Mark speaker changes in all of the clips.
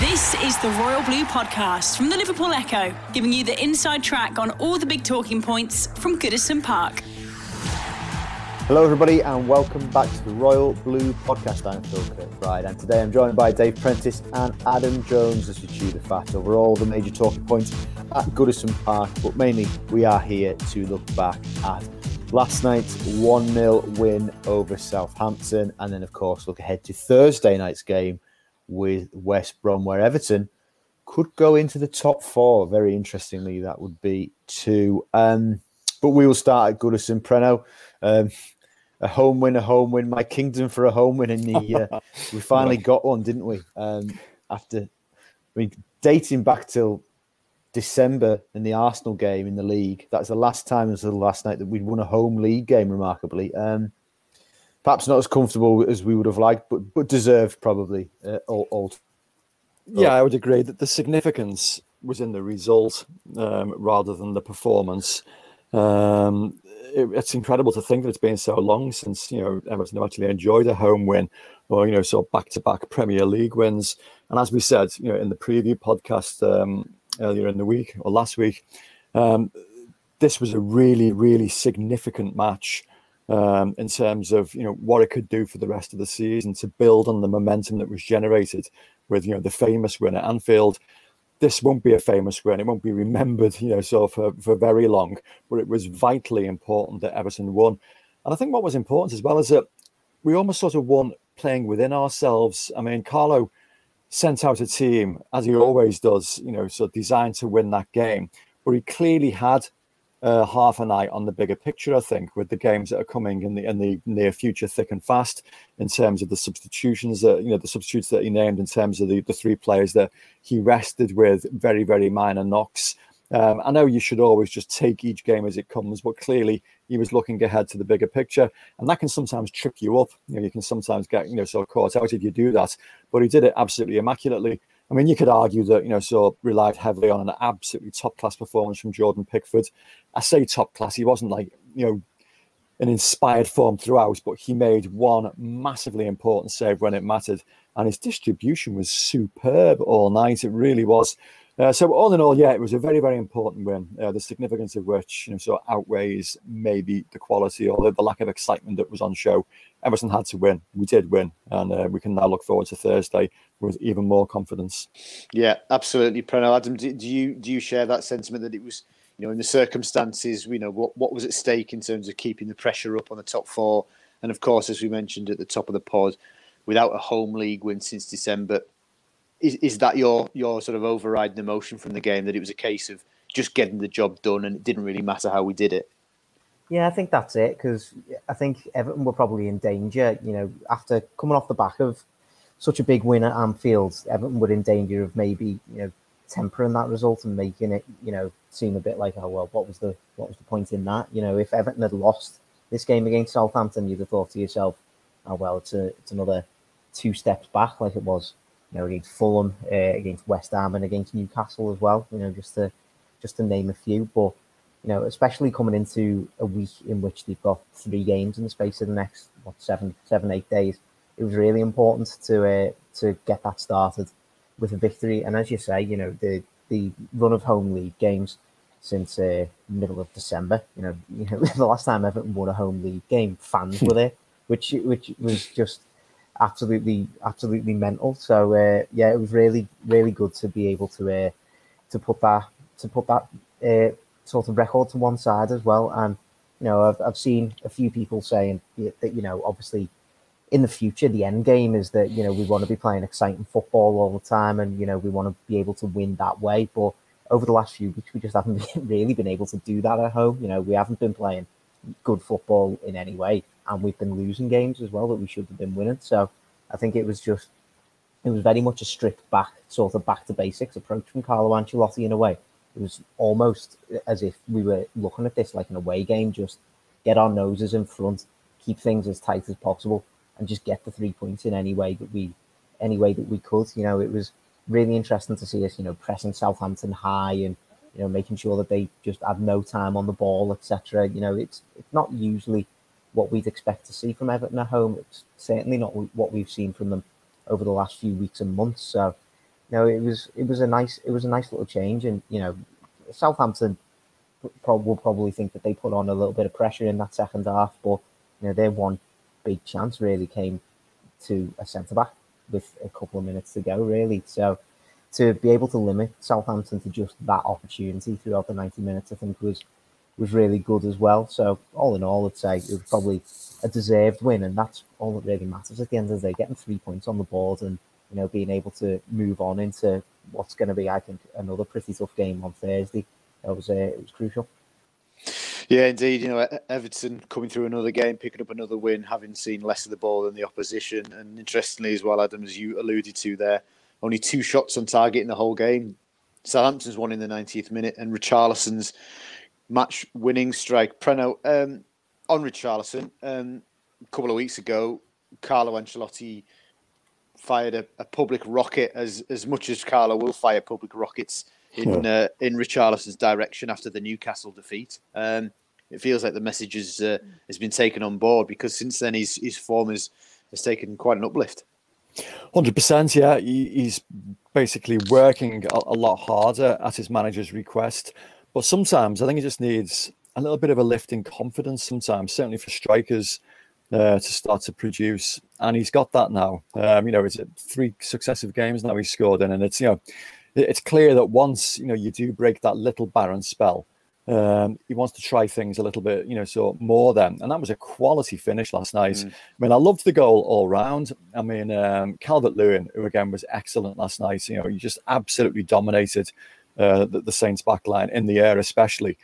Speaker 1: This is the Royal Blue Podcast from the Liverpool Echo, giving you the inside track on all the big talking points from Goodison Park.
Speaker 2: Hello, everybody, and welcome back to the Royal Blue Podcast. I'm Phil Kirkbride, and today I'm joined by Dave Prentice and Adam Jones as we chew the fat over all the major talking points at Goodison Park. But mainly, we are here to look back at last night's 1 0 win over Southampton, and then, of course, look ahead to Thursday night's game with West Brom, where Everton could go into the top four. Very interestingly, that would be two. Um, but we will start at Goodison Preno. Um, a home win, a home win. My kingdom for a home win in the. Uh, we finally got one, didn't we? Um, after, I mean, dating back till December in the Arsenal game in the league. That's the last time until the last night that we'd won a home league game. Remarkably, um, perhaps not as comfortable as we would have liked, but but deserved probably. Uh, all, all,
Speaker 3: Yeah, I would agree that the significance was in the result um, rather than the performance. Um, it, it's incredible to think that it's been so long since you know Everton have actually enjoyed a home win, or you know, sort of back-to-back Premier League wins. And as we said, you know, in the preview podcast um, earlier in the week or last week, um, this was a really, really significant match um, in terms of you know what it could do for the rest of the season to build on the momentum that was generated with you know the famous win at Anfield this won't be a famous win. It won't be remembered, you know, so for, for very long. But it was vitally important that Everton won. And I think what was important as well is that we almost sort of won playing within ourselves. I mean, Carlo sent out a team, as he always does, you know, of designed to win that game. But he clearly had uh, half an eye on the bigger picture, I think, with the games that are coming in the in the near future, thick and fast, in terms of the substitutions that you know the substitutes that he named, in terms of the, the three players that he rested with very very minor knocks. Um, I know you should always just take each game as it comes, but clearly he was looking ahead to the bigger picture, and that can sometimes trip you up. You know, you can sometimes get you know sort of caught out if you do that, but he did it absolutely immaculately. I mean, you could argue that, you know, so relied heavily on an absolutely top class performance from Jordan Pickford. I say top class, he wasn't like, you know, an inspired form throughout, but he made one massively important save when it mattered. And his distribution was superb all night. It really was. Uh, so all in all, yeah, it was a very, very important win. Uh, the significance of which, you know, so outweighs maybe the quality or the, the, lack of excitement that was on show. Everton had to win. We did win, and uh, we can now look forward to Thursday with even more confidence.
Speaker 2: Yeah, absolutely, Preno. Adam, do, do you do you share that sentiment that it was, you know, in the circumstances, you know, what what was at stake in terms of keeping the pressure up on the top four, and of course, as we mentioned at the top of the pod, without a home league win since December, is, is that your your sort of overriding emotion from the game that it was a case of just getting the job done and it didn't really matter how we did it?
Speaker 4: Yeah, I think that's it because I think Everton were probably in danger. You know, after coming off the back of such a big win at Anfield, Everton were in danger of maybe you know tempering that result and making it you know seem a bit like oh well, what was the what was the point in that? You know, if Everton had lost this game against Southampton, you'd have thought to yourself, oh well, it's a it's another two steps back like it was you know, against Fulham, uh, against West Ham, and against Newcastle as well. You know, just to just to name a few. But you know, especially coming into a week in which they've got three games in the space of the next what seven, seven, eight days, it was really important to uh, to get that started with a victory. And as you say, you know, the the run of home league games since uh, middle of December. You know, you know, the last time Everton won a home league game, fans were there, which which was just absolutely absolutely mental. So uh, yeah, it was really really good to be able to uh, to put that to put that uh, sort of record to one side as well. And you know, I've I've seen a few people saying that you know obviously in the future the end game is that you know we want to be playing exciting football all the time and you know we want to be able to win that way. But over the last few weeks we just haven't really been able to do that at home. You know, we haven't been playing good football in any way and we've been losing games as well that we should have been winning. So I think it was just it was very much a stripped back, sort of back to basics approach from Carlo Ancelotti in a way. It was almost as if we were looking at this like an away game, just get our noses in front, keep things as tight as possible, and just get the three points in any way that we, any way that we could. You know, it was really interesting to see us, you know, pressing Southampton high and you know making sure that they just had no time on the ball, etc. You know, it's it's not usually what we'd expect to see from Everton at home. It's certainly not what we've seen from them over the last few weeks and months. So, you know, it was it was a nice it was a nice little change, and you know, Southampton will probably think that they put on a little bit of pressure in that second half, but you know, their one big chance really came to a centre back with a couple of minutes to go, really. So to be able to limit Southampton to just that opportunity throughout the 90 minutes, I think was was really good as well. So all in all, I'd say it was probably a deserved win, and that's all that really matters at the end of the day. Getting three points on the board and you know being able to move on into what's going to be, I think, another pretty tough game on Thursday. That was uh, it was crucial.
Speaker 2: Yeah, indeed. You know, Everton coming through another game, picking up another win, having seen less of the ball than the opposition, and interestingly as well, Adam, as you alluded to there, only two shots on target in the whole game. Southampton's one in the 90th minute, and Richarlison's match winning strike. Preno, um, on Richarlison, um, a couple of weeks ago, Carlo Ancelotti fired a, a, public rocket as as much as Carlo will fire public rockets in uh, in Richarlison's direction after the Newcastle defeat. Um, it feels like the message has, uh, has been taken on board because since then his his form has, has taken quite an uplift.
Speaker 3: Hundred percent, yeah. He, he's basically working a, a, lot harder at his manager's request, but sometimes I think he just needs a little bit of a lift in confidence. Sometimes, certainly for strikers, uh, to start to produce, and he's got that now. Um, you know, it's three successive games now he's scored in, and it's you know, it's clear that once you know you do break that little barren spell, um, he wants to try things a little bit, you know, so more then. And that was a quality finish last night. Mm. I mean, I loved the goal all round. I mean, um, Calvert Lewin, who again was excellent last night, you know, he just absolutely dominated uh, the, the, Saints back line in the air, especially.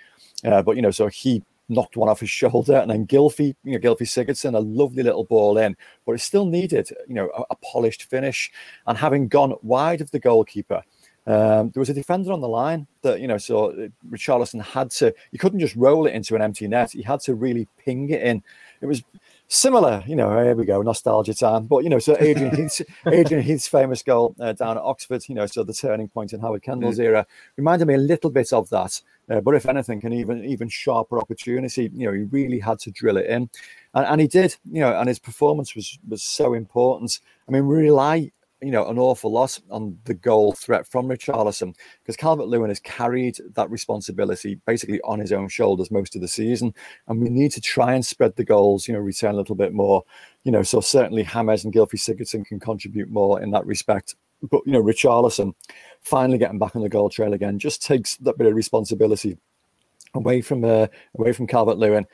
Speaker 3: Uh, but, you know, so he knocked one off his shoulder. And then Gylfi, you know, Gylfi Sigurdsson, a lovely little ball in, but it still needed, you know, a, a polished finish. And having gone wide of the goalkeeper, um, there was a defender on the line that, you know, so uh, Richarlison had to, he couldn't just roll it into an empty net. He had to really ping it in. It was similar, you know, here we go, nostalgia time. But, you know, so Adrian Heath's, Adrian Heath's famous goal uh, down at Oxford, you know, so the turning point in Howard Kendall's mm. era reminded me a little bit of that. Uh, but if anything, an even even sharper opportunity. You know, he really had to drill it in, and, and he did. You know, and his performance was was so important. I mean, rely you know, an awful lot on the goal threat from Richarlison because Calvert Lewin has carried that responsibility basically on his own shoulders most of the season. And we need to try and spread the goals, you know, return a little bit more, you know, so certainly Hammers and Gylfi Sigurdsson can contribute more in that respect. But, you know, Richarlison finally getting back on the goal trail again just takes that bit of responsibility away from uh, away from Calvert Lewin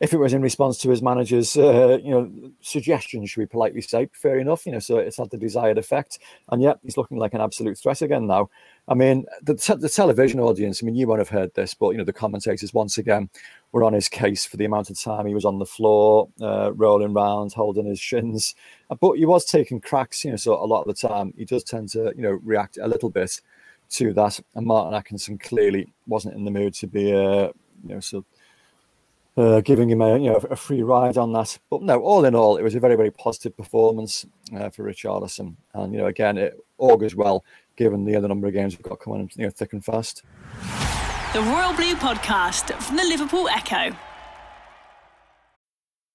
Speaker 3: if it was in response to his manager's, uh, you know, suggestions, should we politely say, fair enough, you know, so it's had the desired effect. And yet he's looking like an absolute threat again now. I mean, the, the television audience, I mean, you won't have heard this, but, you know, the commentators once again were on his case for the amount of time he was on the floor, uh, rolling around, holding his shins. But he was taking cracks, you know, so a lot of the time he does tend to, you know, react a little bit to that. And Martin Atkinson clearly wasn't in the mood to be, uh, you know, so uh, giving him a you know a free ride on that. But no, all in all, it was a very very positive performance uh, for Richarlison, and you know again it augurs well given the other number of games we've got coming you know thick and fast.
Speaker 1: The Royal Blue Podcast from the Liverpool Echo.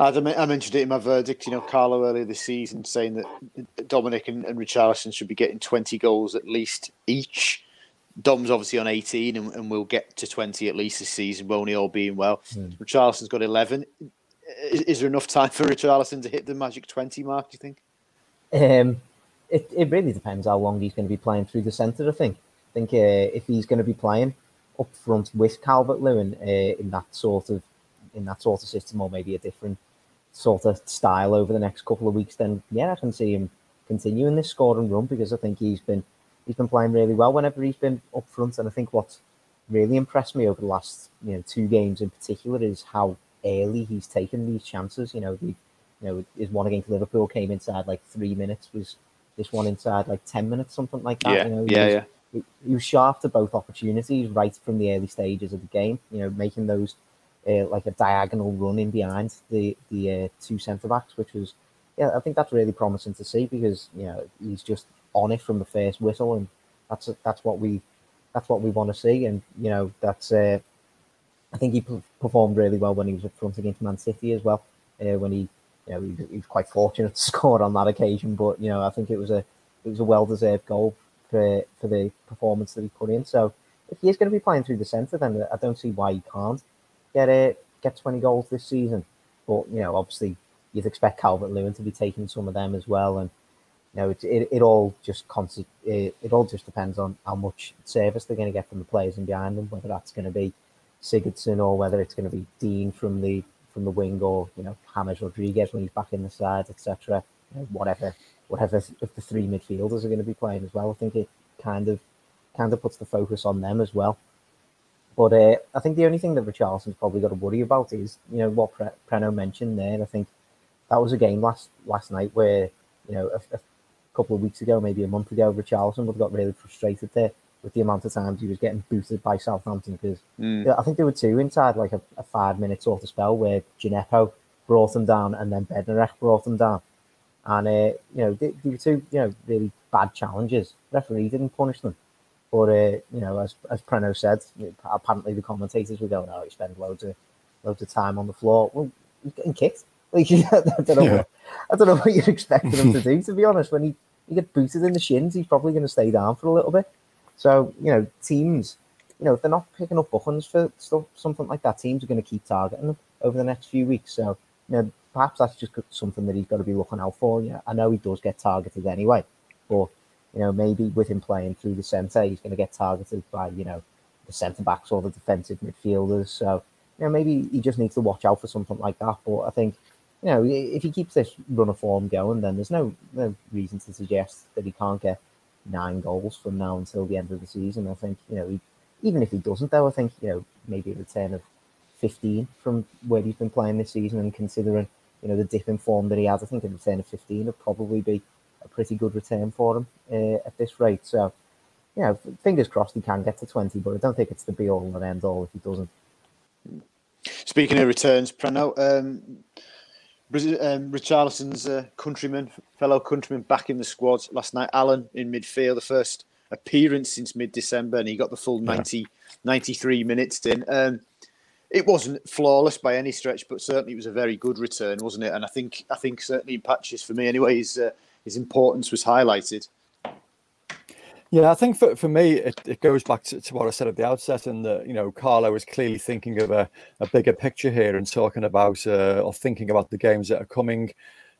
Speaker 2: I mentioned it in my verdict. You know, Carlo earlier this season saying that Dominic and, and Richarlison should be getting 20 goals at least each. Dom's obviously on 18 and, and will get to 20 at least this season, won't he, all being well. Mm. Richarlison's got 11. Is, is, there enough time for Richarlison to hit the magic 20 mark, do you think?
Speaker 4: Um, it, it really depends how long he's going to be playing through the centre. I think. I think uh, if he's going to be playing up front with Calvert Lewin uh, in that sort of in that sort of system, or maybe a different sort of style over the next couple of weeks, then yeah, I can see him continuing this scoring run because I think he's been he's been playing really well whenever he's been up front, and I think what's really impressed me over the last you know two games in particular is how early he's taken these chances. You know, the you know his one against Liverpool came inside like three minutes. Was this one inside like ten minutes, something like that?
Speaker 2: Yeah,
Speaker 4: you know,
Speaker 2: yeah,
Speaker 4: was,
Speaker 2: yeah.
Speaker 4: He, he was sharp to both opportunities right from the early stages of the game. You know, making those uh, like a diagonal run in behind the the uh, two centre backs, which was yeah, I think that's really promising to see because you know he's just on it from the first whistle, and that's that's what we that's what we want to see, and you know that's uh, I think he performed really well when he was up front against Man City as well. Uh, when he you know he, he, was quite fortunate to score on that occasion, but you know I think it was a it was a well deserved goal for for the performance that he put in. So if he is going to be playing through the centre, then I don't see why he can't get a get twenty goals this season. But you know obviously you'd expect Calvert Lewin to be taking some of them as well, and you know, it, it, it all just constant, it, it all just depends on how much service they're going to get from the players in behind them, whether that's going to be Sigurdsson or whether it's going to be Dean from the from the wing or you know James Rodriguez when he's back in the side, etc. You know, whatever, whatever if the three midfielders are going to be playing as well. I think it kind of kind of puts the focus on them as well. But uh, I think the only thing that Richarlison's probably got to worry about is you know what Pre- Preno mentioned there. I think that was a game last last night where you know a, a couple of weeks ago, maybe a month ago, Richarlison would have got really frustrated there with the amount of times he was getting booted by Southampton because mm. I think there were two inside like a, a, five minute sort of spell where Djenepo brought them down and then Bednarek brought them down. And, uh, you know, they, they, were two, you know, really bad challenges. The referee didn't punish them. But, uh, you know, as, as Preno said, apparently the commentators were going, oh, he spent loads of, loads of time on the floor. Well, he's getting kicked. Like, I don't know, yeah. what, I don't know what you're expecting him to do. To be honest, when he he gets booted in the shins, he's probably going to stay down for a little bit. So you know, teams, you know, if they're not picking up buttons for stuff, something like that, teams are going to keep targeting them over the next few weeks. So you know, perhaps that's just something that he's got to be looking out for. Yeah, I know he does get targeted anyway, but you know, maybe with him playing through the centre, he's going to get targeted by you know the centre backs or the defensive midfielders. So you know, maybe he just needs to watch out for something like that. But I think you know, if he keeps this run of form going, then there's no no reason to suggest that he can't get nine goals from now until the end of the season. I think you know, he, even if he doesn't, though, I think you know maybe a return of 15 from where he's been playing this season, and considering you know the dip in form that he has, I think a return of 15 would probably be a pretty good return for him uh, at this rate. So, you know, fingers crossed he can get to 20, but I don't think it's the be all and end all if he doesn't.
Speaker 2: Speaking of returns, Preno, um, um, Richarlison's uh, countryman, fellow countryman, back in the squad last night. Allan in midfield, the first appearance since mid-December, and he got the full 90, yeah. 93 minutes in. Um, it wasn't flawless by any stretch, but certainly it was a very good return, wasn't it? And I think, I think certainly in patches for me, anyway, his uh, his importance was highlighted.
Speaker 3: Yeah, I think for, for me, it, it goes back to, to what I said at the outset, and that you know, Carlo was clearly thinking of a, a bigger picture here and talking about uh, or thinking about the games that are coming.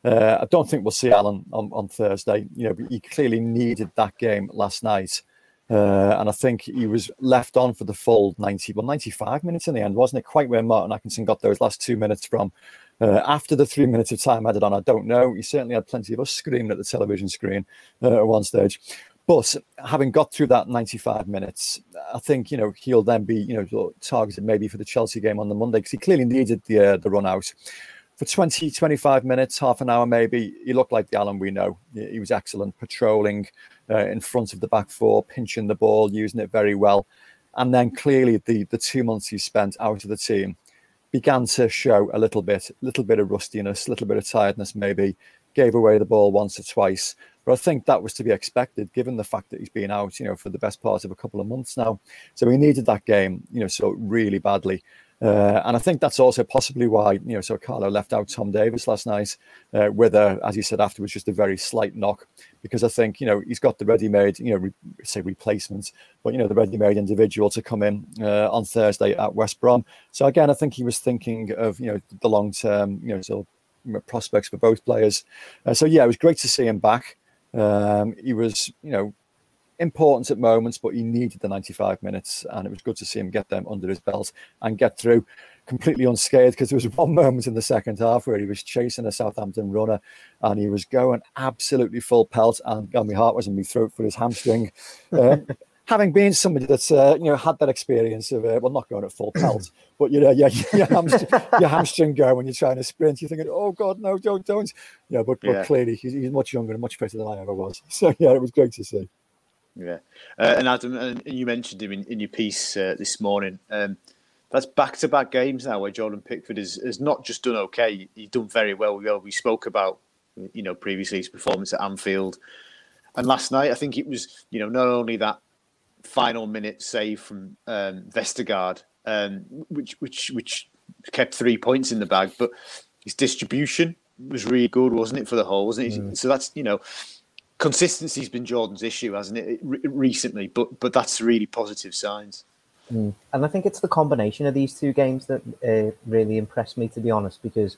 Speaker 3: Uh, I don't think we'll see Allan on, on Thursday. You know, he clearly needed that game last night, uh, and I think he was left on for the full ninety, well, ninety-five minutes in the end, wasn't it? Quite where Martin Atkinson got those last two minutes from. Uh, after the three minutes of time added on, I don't know. He certainly had plenty of us screaming at the television screen uh, at one stage. But having got through that 95 minutes, I think you know he'll then be you know targeted maybe for the Chelsea game on the Monday because he clearly needed the uh, the run out for 20 25 minutes, half an hour maybe. He looked like the Allan we know. He was excellent, patrolling uh, in front of the back four, pinching the ball, using it very well, and then clearly the the two months he spent out of the team began to show a little bit, a little bit of rustiness, a little bit of tiredness maybe. Gave away the ball once or twice but I think that was to be expected, given the fact that he's been out, you know, for the best part of a couple of months now. So he needed that game, you know, so really badly. Uh, and I think that's also possibly why, you know, so Carlo left out Tom Davies last night uh, with a, as he said afterwards, just a very slight knock, because I think, you know, he's got the ready-made, you know, re- say replacement, but, you know, the ready-made individual to come in uh, on Thursday at West Brom. So again, I think he was thinking of, you know, the long-term, you know, sort of prospects for both players. Uh, so yeah, it was great to see him back. Um, he was, you know, important at moments, but he needed the 95 minutes, and it was good to see him get them under his belt and get through completely unscathed because there was one moment in the second half where he was chasing a Southampton runner and he was going absolutely full pelt and, and my heart was in my throat for his hamstring. Uh, having been somebody that's uh, you know had that experience of uh, well not going at full pelt, but you know yeah your, hamstring, your hamstring go when you're trying to sprint, you're thinking oh god no don't don't yeah but, but yeah. clearly he's, he's, much younger and much fitter than I ever was. So yeah, it was great to see.
Speaker 2: Yeah, uh, and Adam, and you mentioned him in, in your piece uh, this morning. Um, that's back to back games now where Jordan Pickford has, has not just done okay, he's done very well. We, we spoke about, you know, previously his performance at Anfield. And last night, I think it was, you know, not only that final minute save from um, Vestergaard, um, which which which kept three points in the bag, but his distribution was really good, wasn't it, for the whole? Wasn't it? Mm. So that's you know, consistency's been Jordan's issue, hasn't it, recently? But but that's really positive signs.
Speaker 4: Mm. And I think it's the combination of these two games that uh, really impressed me, to be honest, because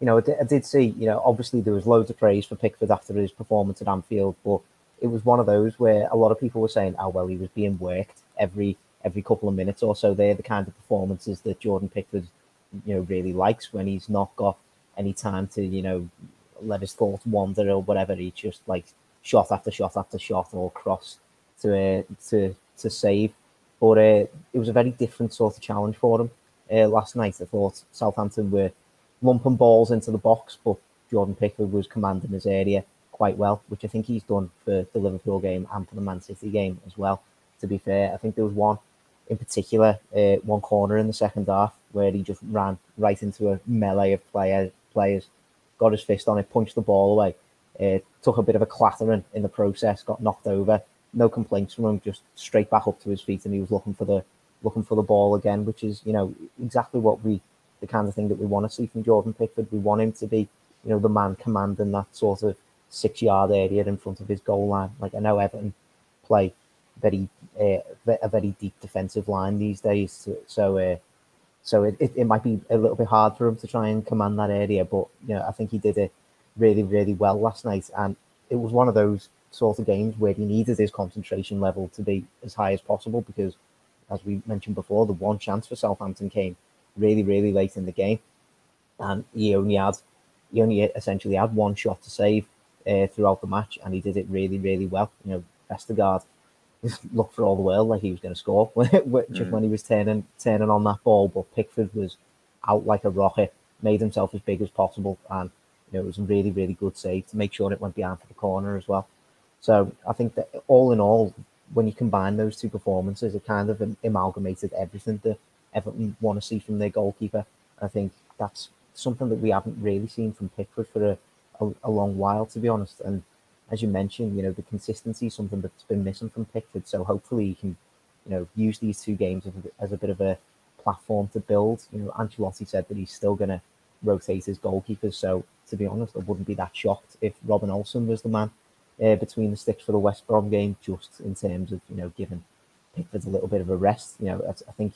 Speaker 4: you know I did, I did see, you know, obviously there was loads of praise for Pickford after his performance at Anfield, but it was one of those where a lot of people were saying, "Oh well, he was being worked every every couple of minutes or so." They're the kind of performances that Jordan Pickford, you know, really likes when he's not got any time to, you know, let his thoughts wander or whatever. He just like shot after shot after shot or cross to uh, to to save. But uh, it was a very different sort of challenge for him uh, last night. I thought Southampton were lumping balls into the box, but Jordan Pickford was commanding his area quite well, which I think he's done for the Liverpool game and for the Man City game as well. To be fair, I think there was one in particular, uh, one corner in the second half where he just ran right into a melee of player, players, got his fist on it, punched the ball away, uh, took a bit of a clattering in the process, got knocked over. No complaints from him, just straight back up to his feet, and he was looking for the looking for the ball again, which is you know exactly what we the kind of thing that we want to see from Jordan Pickford. We want him to be you know the man commanding that sort of six yard area in front of his goal line. Like I know Everton play very uh, a very deep defensive line these days, so uh, so it, it, it, might be a little bit hard for him to try and command that area. But you know I think he did it really really well last night, and it was one of those sort of games where he needed his concentration level to be as high as possible because, as we mentioned before, the one chance for Southampton came really really late in the game, and he only had he only essentially had one shot to save uh, throughout the match, and he did it really, really well. You know, Vestergaard looked for all the world like he was going to score just mm. when he was turning turning on that ball, but Pickford was out like a rocket, made himself as big as possible, and you know it was a really, really good save to make sure it went behind for the corner as well. So I think that all in all, when you combine those two performances, it kind of amalgamated everything that Everton want to see from their goalkeeper. I think that's something that we haven't really seen from Pickford for a a, a, long while, to be honest. And as you mentioned, you know, the consistency is something that's been missing from Pickford. So hopefully he can, you know, use these two games as a, as a bit of a platform to build. You know, Ancelotti said that he's still going to rotate his goalkeepers. So to be honest, I wouldn't be that shocked if Robin Olsen was the man uh, between the sticks for the West Brom game, just in terms of, you know, giving Pickford a little bit of a rest. You know, I, I think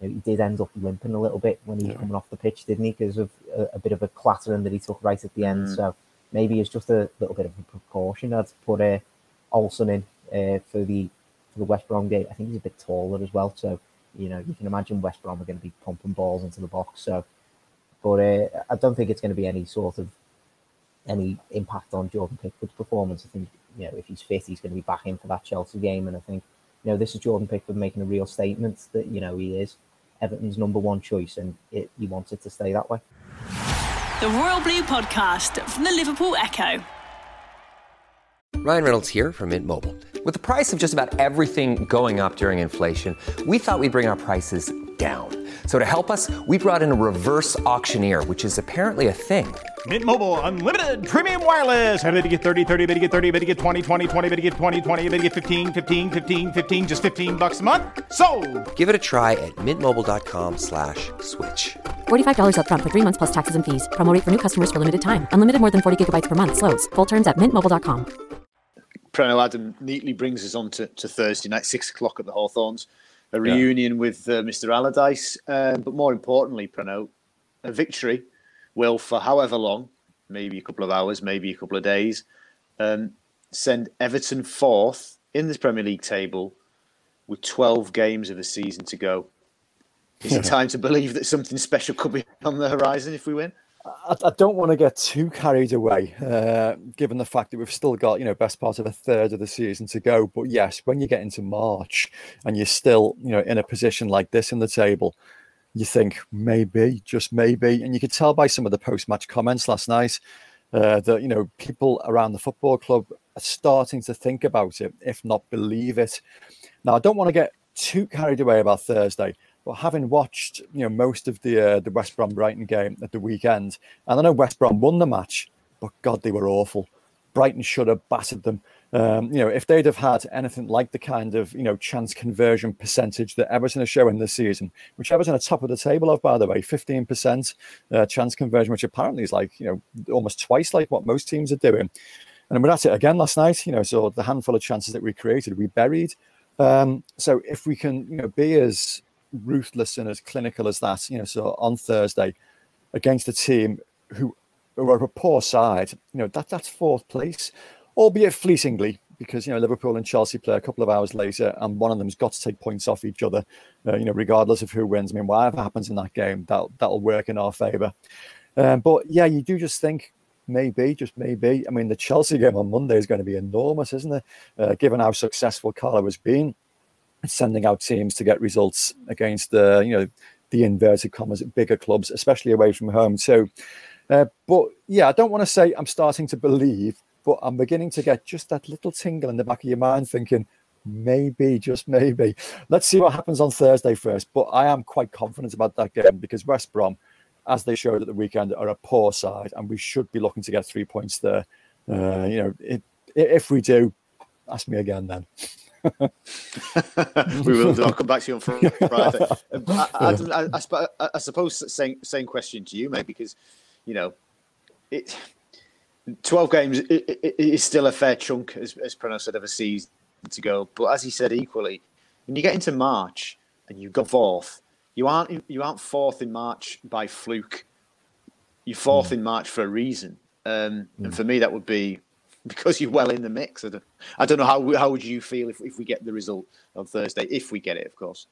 Speaker 4: you know, he did end up limping a little bit when he was yeah. coming off the pitch, didn't he? Because of a, a, bit of a clattering that he took right at the end. Mm. So maybe it's just a little bit of a precaution. I'd put uh, Olsen in uh, for the for the West Brom game. I think he's a bit taller as well, so you know you can imagine West Brom are going to be pumping balls into the box. So, but uh, I don't think it's going to be any sort of any impact on Jordan Pickford's performance. I think you know if he's fit, he's going to be back in for that Chelsea game, and I think you know this is Jordan Pickford making a real statement that you know he is Everton's number one choice, and it, he wants it to stay that way.
Speaker 1: The Royal Blue Podcast from the Liverpool Echo.
Speaker 5: Ryan Reynolds here from Mint Mobile. With the price of just about everything going up during inflation, we thought we'd bring our prices down. So to help us, we brought in a reverse auctioneer, which is apparently a thing.
Speaker 6: Mint Mobile unlimited premium wireless. Ready to get 30, 30, bit to get 30, bit to get 20, 20, 20, bit to get 20, 20, bit to get 15, 15, 15, 15 just 15 bucks a month. So,
Speaker 5: Give it a try at mintmobile.com/switch. slash
Speaker 7: $45 up front for 3 months plus taxes and fees. Promo rate for new customers for limited time. Unlimited more than 40 gigabytes per month slows. Full terms at mintmobile.com.
Speaker 2: Preno Adam neatly brings us on to, to Thursday night, 6 o'clock at the Hawthorns a reunion yeah. with uh, Mr. Allardyce, um, but more importantly, Preno, a victory will for however long, maybe a couple of hours, maybe a couple of days, um, send Everton fourth in this Premier League table with 12 games of the season to go. Is it time to believe that something special could be on the horizon if we win?
Speaker 3: I, I don't want to get too carried away, uh, given the fact that we've still got you know best part of a third of the season to go. But yes, when you get into March and you're still you know in a position like this in the table, you think maybe, just maybe, and you could tell by some of the post-match comments last night uh, that you know people around the football club are starting to think about it, if not believe it. Now, I don't want to get too carried away about Thursday. But having watched, you know, most of the uh, the West Brom Brighton game at the weekend, and I know West Brom won the match, but God, they were awful. Brighton should have battered them. Um, you know, if they'd have had anything like the kind of you know chance conversion percentage that Everton are showing this season, which Everton are top of the table of, by the way, fifteen percent uh, chance conversion, which apparently is like you know almost twice like what most teams are doing. And we're at it again last night. You know, so the handful of chances that we created, we buried. Um, so if we can, you know, be as ruthless and as clinical as that. You know, so on Thursday against a team who, are a poor side, you know, that that's fourth place, albeit fleetingly, because you know Liverpool and Chelsea play a couple of hours later, and one of them's got to take points off each other. Uh, you know, regardless of who wins. I mean, whatever happens in that game, that that'll work in our favour. Um, but yeah, you do just think maybe, just maybe. I mean, the Chelsea game on Monday is going to be enormous, isn't it? Uh, given how successful Carlo has been sending out teams to get results against the you know the inverted commas bigger clubs, especially away from home. So, uh, but yeah, I don't want to say I'm starting to believe, but I'm beginning to get just that little tingle in the back of your mind, thinking maybe, just maybe. Let's see what happens on Thursday first. But I am quite confident about that game because West Brom, as they showed at the weekend, are a poor side, and we should be looking to get three points there. Uh, you know, it, if we do, ask me again then.
Speaker 2: we will do. I'll come back to you on Friday. I, I, I, I, suppose same same question to you, mate, because you know it. Twelve games is still a fair chunk, as, as said, of a season to go. But as he said, equally, when you get into March and you go fourth, you aren't you aren't fourth in March by fluke. You're fourth mm. in March for a reason, um, mm. and for me, that would be because you're well in the mix. I don't, I don't know how how would you feel if, if we get the result on Thursday, if we get it, of course.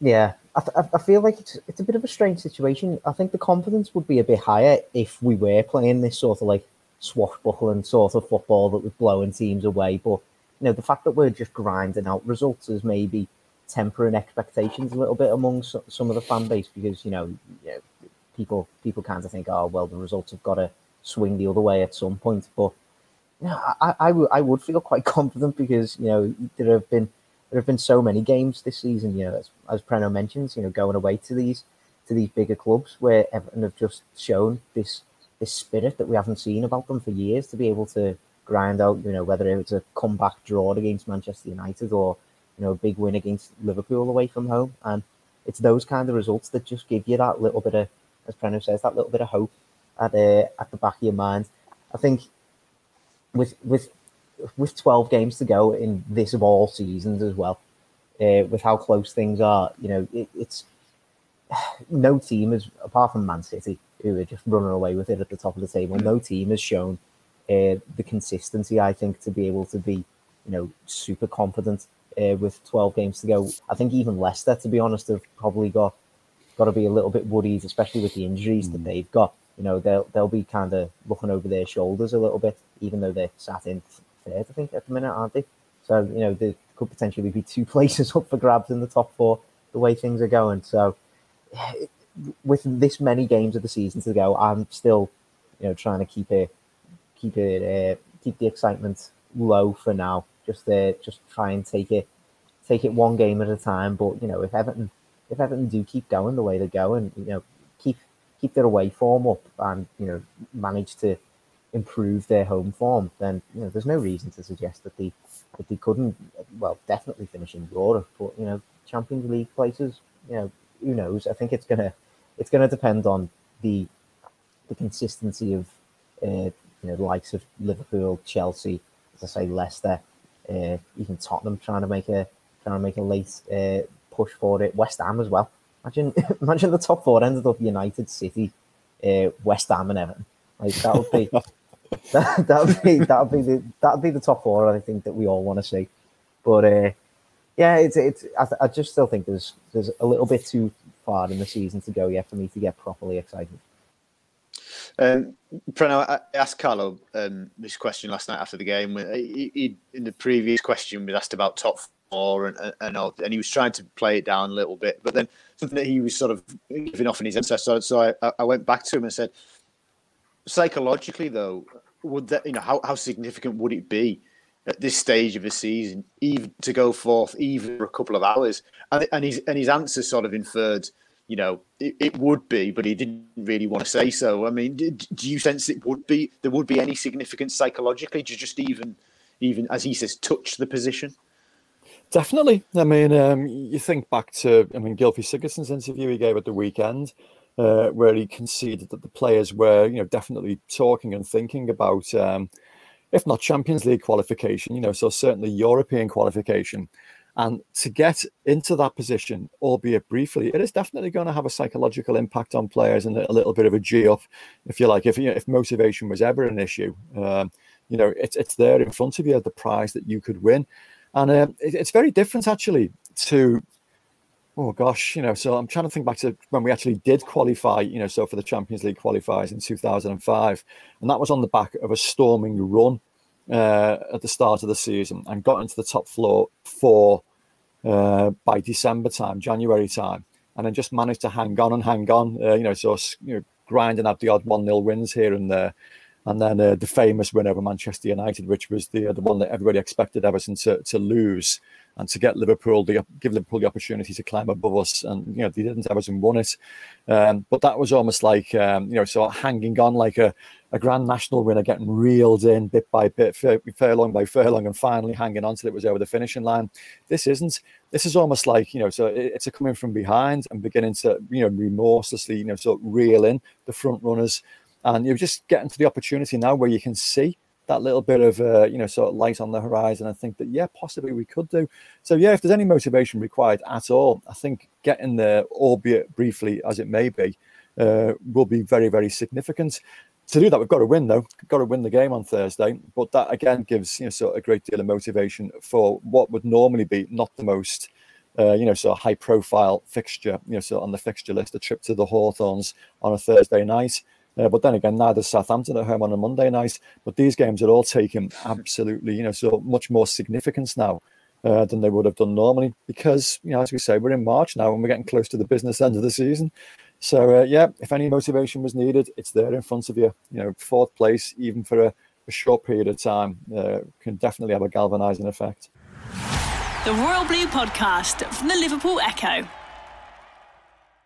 Speaker 4: Yeah, I, th- I feel like it's it's a bit of a strange situation. I think the confidence would be a bit higher if we were playing this sort of like swashbuckling sort of football that was blowing teams away. But you know, the fact that we're just grinding out results is maybe tempering expectations a little bit among some of the fan base because you know, you know people people kind of think, oh well, the results have got to swing the other way at some point, but yeah, I, I, w- I would feel quite confident because you know there have been there have been so many games this season. You know, as, as Preno mentions, you know, going away to these to these bigger clubs where Everton have just shown this this spirit that we haven't seen about them for years to be able to grind out. You know, whether it's a comeback draw against Manchester United or you know a big win against Liverpool away from home, and it's those kind of results that just give you that little bit of, as Preno says, that little bit of hope at uh, at the back of your mind. I think with with with 12 games to go in this of all seasons as well, uh, with how close things are, you know, it, it's no team is apart from Man City, who are just running away with it at the top of the table. No team has shown uh, the consistency, I think, to be able to be, you know, super confident uh, with 12 games to go. I think even Leicester, to be honest, have probably got got to be a little bit worried, especially with the injuries mm. that they've got you know they'll they'll be kind of looking over their shoulders a little bit, even though they're sat in third, I think, at the minute, aren't they? So you know there could potentially be two places up for grabs in the top four the way things are going. So with this many games of the season to go, I'm still you know trying to keep it keep it uh, keep the excitement low for now. Just uh, just try and take it take it one game at a time. But you know if Everton if Everton do keep going the way they're going, you know keep keep their away form up and you know manage to improve their home form, then you know there's no reason to suggest that they that they couldn't well definitely finish in Europe, but you know Champions League places, you know who knows? I think it's gonna it's gonna depend on the the consistency of uh, you know the likes of Liverpool, Chelsea, as I say, Leicester, uh, even Tottenham trying to make a trying to make a late uh, push for it. West Ham as well. Imagine, imagine the top four ended up United, City, uh, West Ham, and Everton. Like that would be that that'd be that'd be the that'd be the top four. I think that we all want to see. But uh, yeah, it's it's. I, I, just still think there's there's a little bit too far in the season to go yet for me to get properly excited.
Speaker 2: Um, Preno, I asked Carlo um, this question last night after the game. He, he, in the previous question, was asked about top four and, and all, and he was trying to play it down a little bit, but then something that he was sort of giving off in his answer. So, so I, I went back to him and said, psychologically, though, would that you know how, how significant would it be at this stage of the season, even to go forth even for a couple of hours? And, and his and his answer sort of inferred you know, it, it, would be, but he didn't really want to say so. I mean, do, do you sense it would be there would be any significance psychologically to just even, even as he says, touch the position?
Speaker 3: Definitely. I mean, um, you think back to, I mean, Gylfi Sigurdsson's interview he gave at the weekend, uh, where he conceded that the players were, you know, definitely talking and thinking about, um, if not Champions League qualification, you know, so certainly European qualification. And to get into that position, albeit briefly, it is definitely going to have a psychological impact on players and a little bit of a G up, if you like. If you know, if motivation was ever an issue, um, you know, it's it's there in front of you, the prize that you could win, and uh, it, it's very different actually to. Oh gosh, you know, so I'm trying to think back to when we actually did qualify, you know, so for the Champions League qualifiers in 2005, and that was on the back of a storming run uh, at the start of the season and got into the top floor four uh, by December time, January time, and then just managed to hang on and hang on. Uh, you know, so you know, grinding out the odd one 0 wins here and there, and then uh, the famous win over Manchester United, which was the uh, the one that everybody expected Everton to to lose and to get Liverpool the give Liverpool the opportunity to climb above us, and you know they didn't. Everton won it, um, but that was almost like um, you know sort of hanging on like a, a grand national winner, getting reeled in bit by bit, furlong by furlong, and finally hanging on till it was over the finishing line. This isn't. This is almost like you know, so it's a coming from behind and beginning to you know remorselessly you know sort of reel in the front runners, and you're just getting to the opportunity now where you can see that little bit of uh, you know sort of light on the horizon. I think that yeah, possibly we could do. So yeah, if there's any motivation required at all, I think getting there, albeit briefly as it may be, uh, will be very very significant. To do that, we've got to win though. We've got to win the game on Thursday. But that again gives you know sort of a great deal of motivation for what would normally be not the most. Uh, you know, sort of high profile fixture, you know, so on the fixture list, a trip to the Hawthorns on a Thursday night. Uh, but then again, neither Southampton at home on a Monday night. But these games are all taking absolutely, you know, so much more significance now uh, than they would have done normally because, you know, as we say, we're in March now and we're getting close to the business end of the season. So uh, yeah, if any motivation was needed, it's there in front of you. You know, fourth place, even for a, a short period of time, uh, can definitely have a galvanising effect.
Speaker 1: The Royal Blue Podcast from the Liverpool Echo.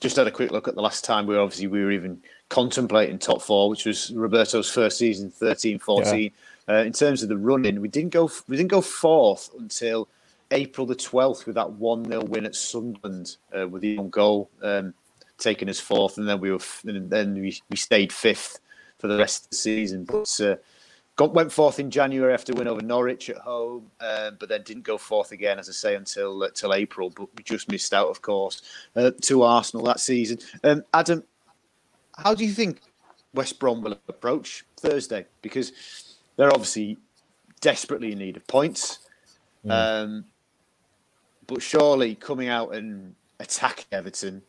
Speaker 2: just had a quick look at the last time we were obviously we were even contemplating top four, which was Roberto's first season, 13, 14. Yeah. Uh, in terms of the running, we didn't go we didn't go fourth until April the 12th with that 1 0 win at Sunderland uh, with the own goal um, taking us fourth, and then we were and then we, we stayed fifth for the rest of the season. But uh, got went fourth in January after win over Norwich at home, um, but then didn't go fourth again, as I say, until uh, till April. But we just missed out, of course, uh, to Arsenal that season. Um, Adam, how do you think West Brom will approach Thursday? Because they're obviously desperately in need of points. Mm. Um, but surely coming out and attacking Everton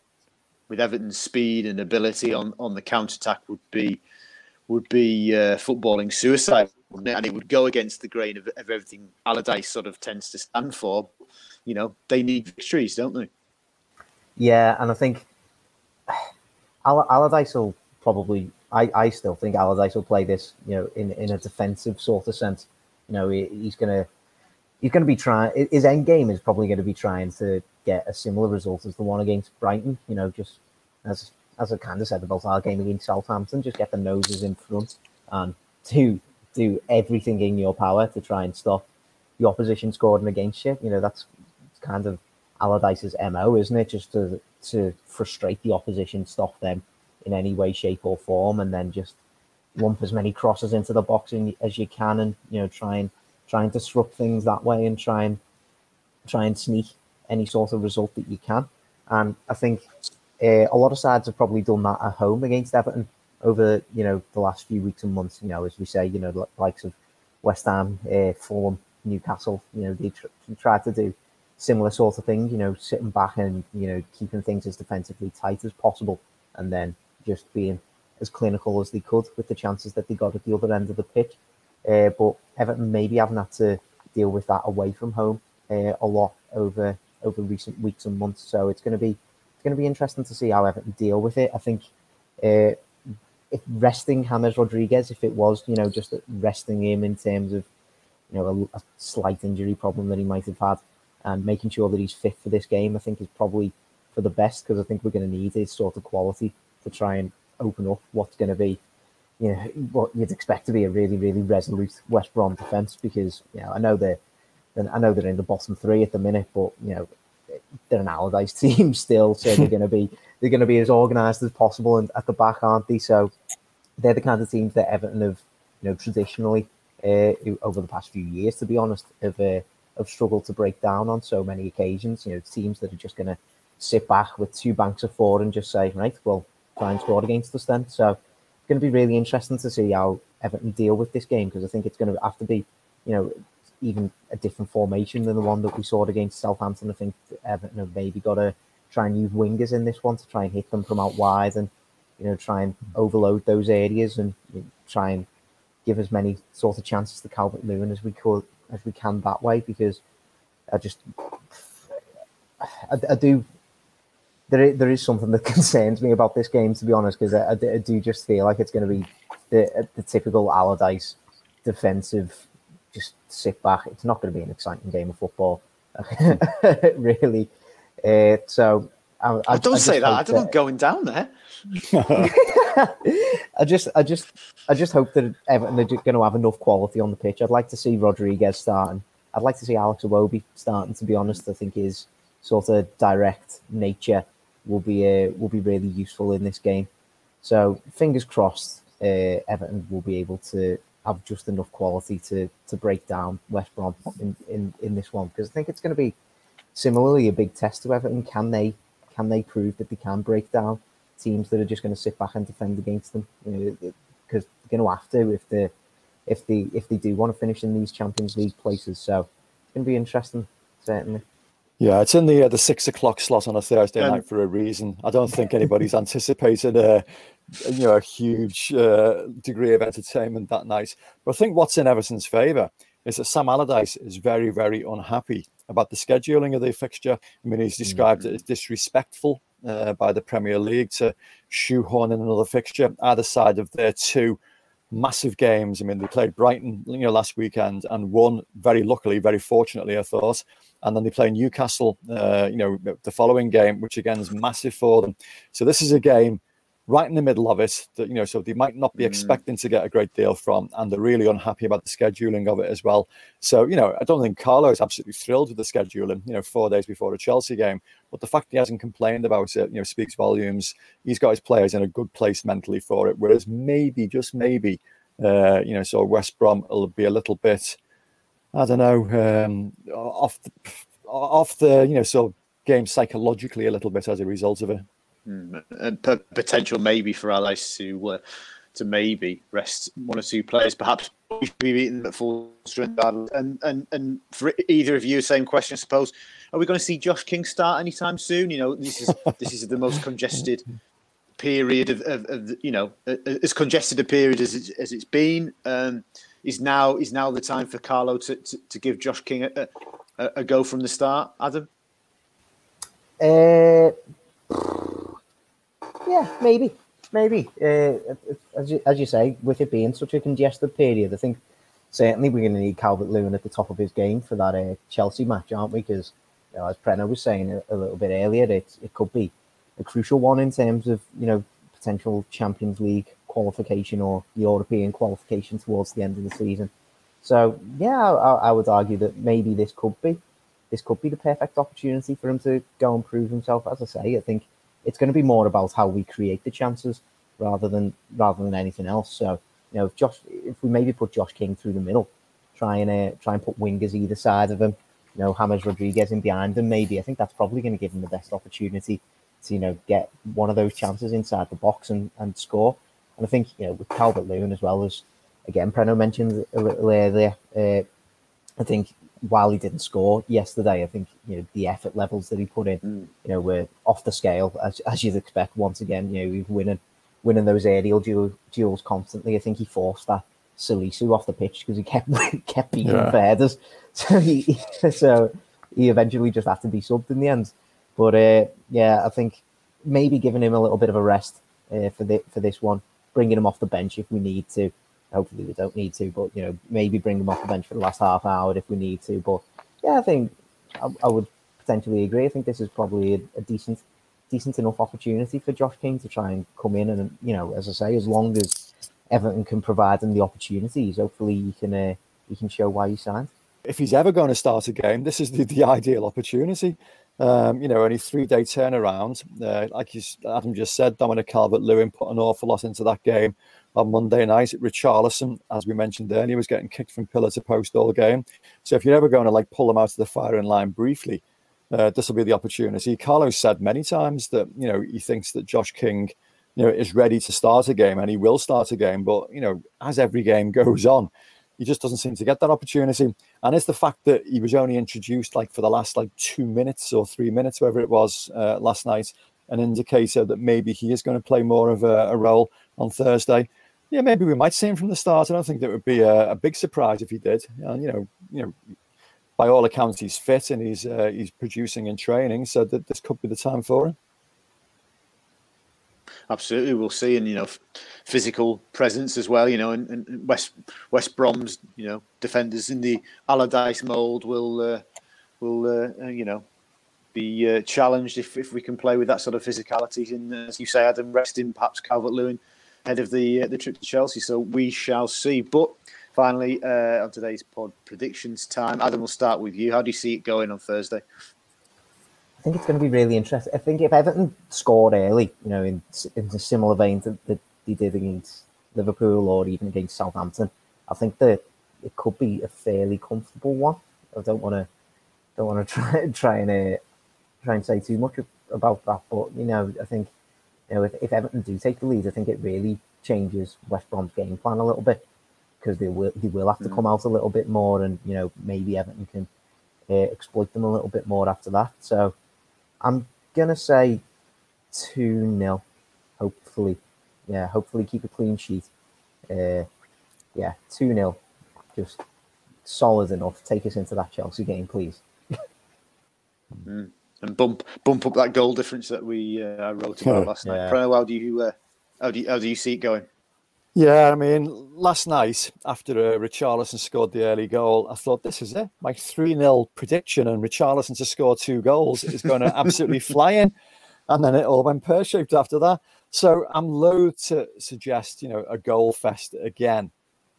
Speaker 2: with Everton's speed and ability on, on the counter attack would be would be uh, footballing suicide, it? and it would go against the grain of, of, everything Allardyce sort of tends to stand for. You know, they need victories, don't they?
Speaker 4: Yeah, and I think Allardyce will probably. I, I still think Allardyce will play this, you know, in, in a defensive sort of sense. You know, he, he's gonna he's gonna be trying. His end game is probably going to be trying to get a similar result as the one against Brighton. You know, just as as I kind of said about our game against Southampton, just get the noses in front and do do everything in your power to try and stop the opposition scoring against you. You know, that's kind of Allardyce's MO, isn't it? Just to to frustrate the opposition, stop them in any way, shape, or form, and then just lump as many crosses into the box as you can, and you know try and try and disrupt things that way, and try and try and sneak any sort of result that you can. And I think uh, a lot of sides have probably done that at home against Everton over you know the last few weeks and months. You know, as we say, you know, the likes of West Ham, uh, Fulham, Newcastle. You know, they tr- tried to do similar sort of things. You know, sitting back and you know keeping things as defensively tight as possible, and then just being as clinical as they could with the chances that they got at the other end of the pitch. Uh, but Everton maybe haven't had to deal with that away from home uh, a lot over over recent weeks and months. So it's going to be it's going to be interesting to see how Everton deal with it. I think uh, if resting James Rodriguez, if it was you know just resting him in terms of you know a, a slight injury problem that he might have had, and making sure that he's fit for this game, I think is probably for the best because I think we're going to need his sort of quality to try and open up what's going to be, you know, what you'd expect to be a really, really resolute West Brom defence. Because you know, I know they're, I know they're in the bottom three at the minute, but you know, they're an Allardyce team still, so they're going to be they're going to be as organised as possible and at the back, aren't they? So they're the kind of teams that Everton have, you know, traditionally uh, over the past few years, to be honest, have uh, have struggled to break down on so many occasions. You know, teams that are just going to sit back with two banks of four and just say, right, well, try and score against us then. So it's going to be really interesting to see how Everton deal with this game because I think it's going to have to be, you know, even a different formation than the one that we saw against Southampton. I think Everton have maybe got to try and use wingers in this one to try and hit them from out wide and, you know, try and overload those areas and try and give as many sort of chances to Calvert Lewin as we could as we can that way because I just I, I do there, there is something that concerns me about this game, to be honest, because I, I, do just feel like it's going to be the, the typical Allardyce defensive, just sit back. It's not going to be an exciting game of football, really. Uh, so I, I,
Speaker 2: don't say that. I don't know going down there.
Speaker 4: I just, I just, I just hope that Everton are going to have enough quality on the pitch. I'd like to see Rodriguez starting. I'd like to see Alex Iwobi starting. To be honest, I think his sort of direct nature will be uh, will be really useful in this game. So fingers crossed, uh, Everton will be able to have just enough quality to to break down West Brom in, in, in this one because I think it's going to be similarly a big test to Everton. Can they can they prove that they can break down teams that are just going to sit back and defend against them? Because you know, they're going to have to if they if they if they do want to finish in these Champions League places. So it's going to be interesting, certainly.
Speaker 3: Yeah, it's in the uh, the six o'clock slot on a Thursday um, night for a reason. I don't think anybody's anticipated a you know a huge uh, degree of entertainment that night. But I think what's in Everton's favour is that Sam Allardyce is very very unhappy about the scheduling of the fixture. I mean, he's described mm-hmm. it as disrespectful uh, by the Premier League to shoehorn in another fixture either side of their two massive games. I mean, they played Brighton, you know, last weekend and won very luckily, very fortunately, I thought. And then they play Newcastle, uh, you know, the following game, which again is massive for them. So this is a game right in the middle of it that you know so they might not be mm. expecting to get a great deal from and they're really unhappy about the scheduling of it as well. So you know i don't think carlo is absolutely thrilled with the scheduling you know four days before a chelsea game but the fact he hasn't complained about it you know speaks volumes. He's got his players in a good place mentally for it whereas maybe just maybe uh, you know so west brom will be a little bit i don't know um, off the, off the you know so game psychologically a little bit as a result of it
Speaker 2: and potential maybe for Allardyce to uh, to maybe rest one or two players, perhaps be beaten at full strength. And and and for either of you, same question, I suppose. Are we going to see Josh King start anytime soon? You know, this is this is the most congested period of, of, of you know as congested a period as it's, as it's been. Um, is now is now the time for Carlo to, to, to give Josh King a, a, a, go from the start, Adam?
Speaker 4: Uh, yeah, maybe, maybe. Uh, as, you, as you say, with it being such a congested period, I think certainly we're going to need Calvert Lewin at the top of his game for that uh, Chelsea match, aren't we? Because you know, as Preno was saying a, a, little bit earlier, it it could be a crucial one in terms of you know potential Champions League qualification or European qualification towards the end of the season. So yeah, I, I would argue that maybe this could be this could be the perfect opportunity for him to go and prove himself. As I say, I think it's going to be more about how we create the chances rather than rather than anything else. So you know, if Josh, if we maybe put Josh King through the middle, try and uh, try and put wingers either side of him, you know, James Rodriguez in behind him, maybe I think that's probably going to give him the best opportunity to you know get one of those chances inside the box and, and score. And I think you know with Calvert Lewin as well as again Preno mentioned a little earlier. Uh, I think while he didn't score yesterday, I think you know the effort levels that he put in, mm. you know, were off the scale as as you'd expect. Once again, you know, he's winning winning those aerial duel, duels constantly. I think he forced that Salisu off the pitch because he kept kept beating yeah. for headers. So he so he eventually just had to be subbed in the end. But uh, yeah, I think maybe giving him a little bit of a rest uh, for the for this one, bringing him off the bench if we need to. Hopefully we don't need to, but you know maybe bring him off the bench for the last half hour if we need to. But yeah, I think I, I would potentially agree. I think this is probably a, a decent decent enough opportunity for Josh King to try and come in and you know, as I say, as long as Everton can provide him the opportunities, hopefully he can uh, he can show why he signed.
Speaker 3: If he's ever going to start a game, this is the, the ideal opportunity. Um, you know, only three day turnaround. Uh, like Adam just said, Dominic Calvert Lewin put an awful lot into that game on Monday night. Richarlison, as we mentioned earlier, was getting kicked from pillar to post all game. So if you're ever going to like pull them out of the firing line briefly, uh, this will be the opportunity. Carlo's said many times that you know he thinks that Josh King, you know, is ready to start a game and he will start a game. But you know, as every game goes on, he just doesn't seem to get that opportunity. And it's the fact that he was only introduced like for the last like two minutes or three minutes, whatever it was uh, last night, an indicator that maybe he is going to play more of a, a, role on Thursday. Yeah, maybe we might see him from the start. I don't think that would be a, a big surprise if he did. And you know, you know, by all accounts, he's fit and he's uh, he's producing and training. So that this could be the time for him.
Speaker 2: Absolutely, we'll see, and you know, physical presence as well. You know, and, and West West Brom's you know defenders in the Allardyce mould will uh, will uh, uh, you know be uh, challenged if, if we can play with that sort of physicality. And as you say, Adam, resting perhaps Calvert Lewin ahead of the uh, the trip to Chelsea. So we shall see. But Finally, uh, on today's pod predictions time, Adam, we'll start with you. How do you see it going on Thursday?
Speaker 4: I think it's going to be really interesting. I think if Everton scored early, you know, in in a similar vein that, that they did against Liverpool or even against Southampton, I think that it could be a fairly comfortable one. I don't want to don't want to try try and uh, try and say too much about that, but you know, I think you know if, if Everton do take the lead, I think it really changes West Brom's game plan a little bit because they will they will have to mm. come out a little bit more, and you know maybe Everton can uh, exploit them a little bit more after that. So I'm gonna say two 0 Hopefully, yeah, hopefully keep a clean sheet. Uh, yeah, two 0 just solid enough. Take us into that Chelsea game, please.
Speaker 2: mm. And bump bump up that goal difference that we uh, wrote about last yeah. night. How do you uh, how do you, how do you see it going?
Speaker 3: Yeah, I mean, last night after uh, Richarlison scored the early goal, I thought this is it. My 3 0 prediction and Richarlison to score two goals is going to absolutely fly in. And then it all went pear shaped after that. So I'm loath to suggest, you know, a goal fest again,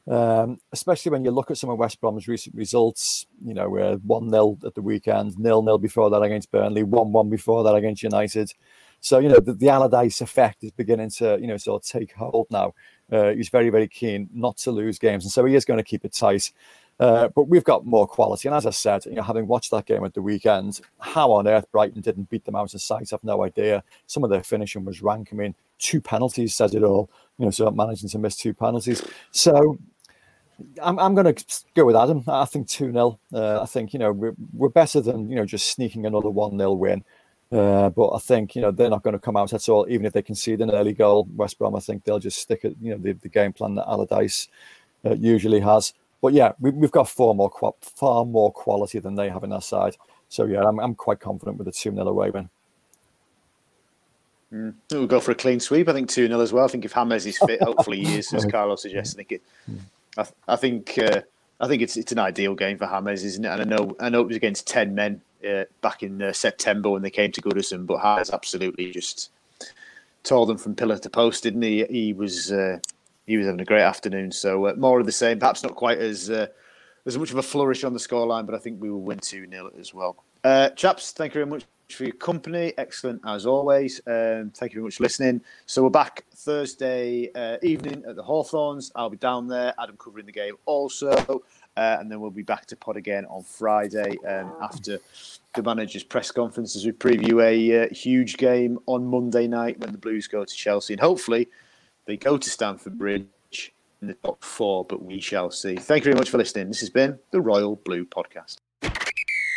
Speaker 3: um, especially when you look at some of West Brom's recent results. You know, we're 1 0 at the weekend, 0 0 before that against Burnley, 1 1 before that against United. So, you know, the, the Allardyce effect is beginning to, you know, sort of take hold now. Uh, he's very, very keen not to lose games, and so he is going to keep it tight. Uh, but we've got more quality, and as I said, you know, having watched that game at the weekend, how on earth Brighton didn't beat them out of sight, I've no idea. Some of their finishing was rank. I mean, two penalties says it all. You know, so managing to miss two penalties. So I'm, I'm going to go with Adam. I think 2 0. Uh, I think, you know, we're, we're better than, you know, just sneaking another 1 0 win. Uh, but I think you know they're not going to come out at all, even if they concede an early goal. West Brom, I think they'll just stick at you know the, the game plan that Allardyce uh, usually has. But yeah, we, have got far more far more quality than they have in their side. So yeah, I'm, I'm quite confident with a two 0 away win.
Speaker 2: Mm. We'll go for a clean sweep. I think 2 0 as well. I think if Hammers is fit, hopefully he is, as Carlos suggests. I think it, I, I think uh, I think it's it's an ideal game for Hammers, isn't it? And I know I know it was against ten men uh, back in uh, September when they came to Goodison, but has absolutely just tore them from pillar to post, didn't he? He was uh, he was having a great afternoon. So uh, more of the same. Perhaps not quite as uh, as much of a flourish on the scoreline, but I think we will win two 0 as well. Chaps, thank you very much for your company. Excellent as always. Um, thank you very much for listening. So we're back Thursday uh, evening at the Hawthorns. I'll be down there. Adam covering the game also. Uh, and then we'll be back to pod again on Friday um, after the manager's press conference as we preview a uh, huge game on Monday night when the Blues go to Chelsea. And hopefully they go to Stamford Bridge in the top four, but we shall see. Thank you very much for listening. This has been the Royal Blue Podcast.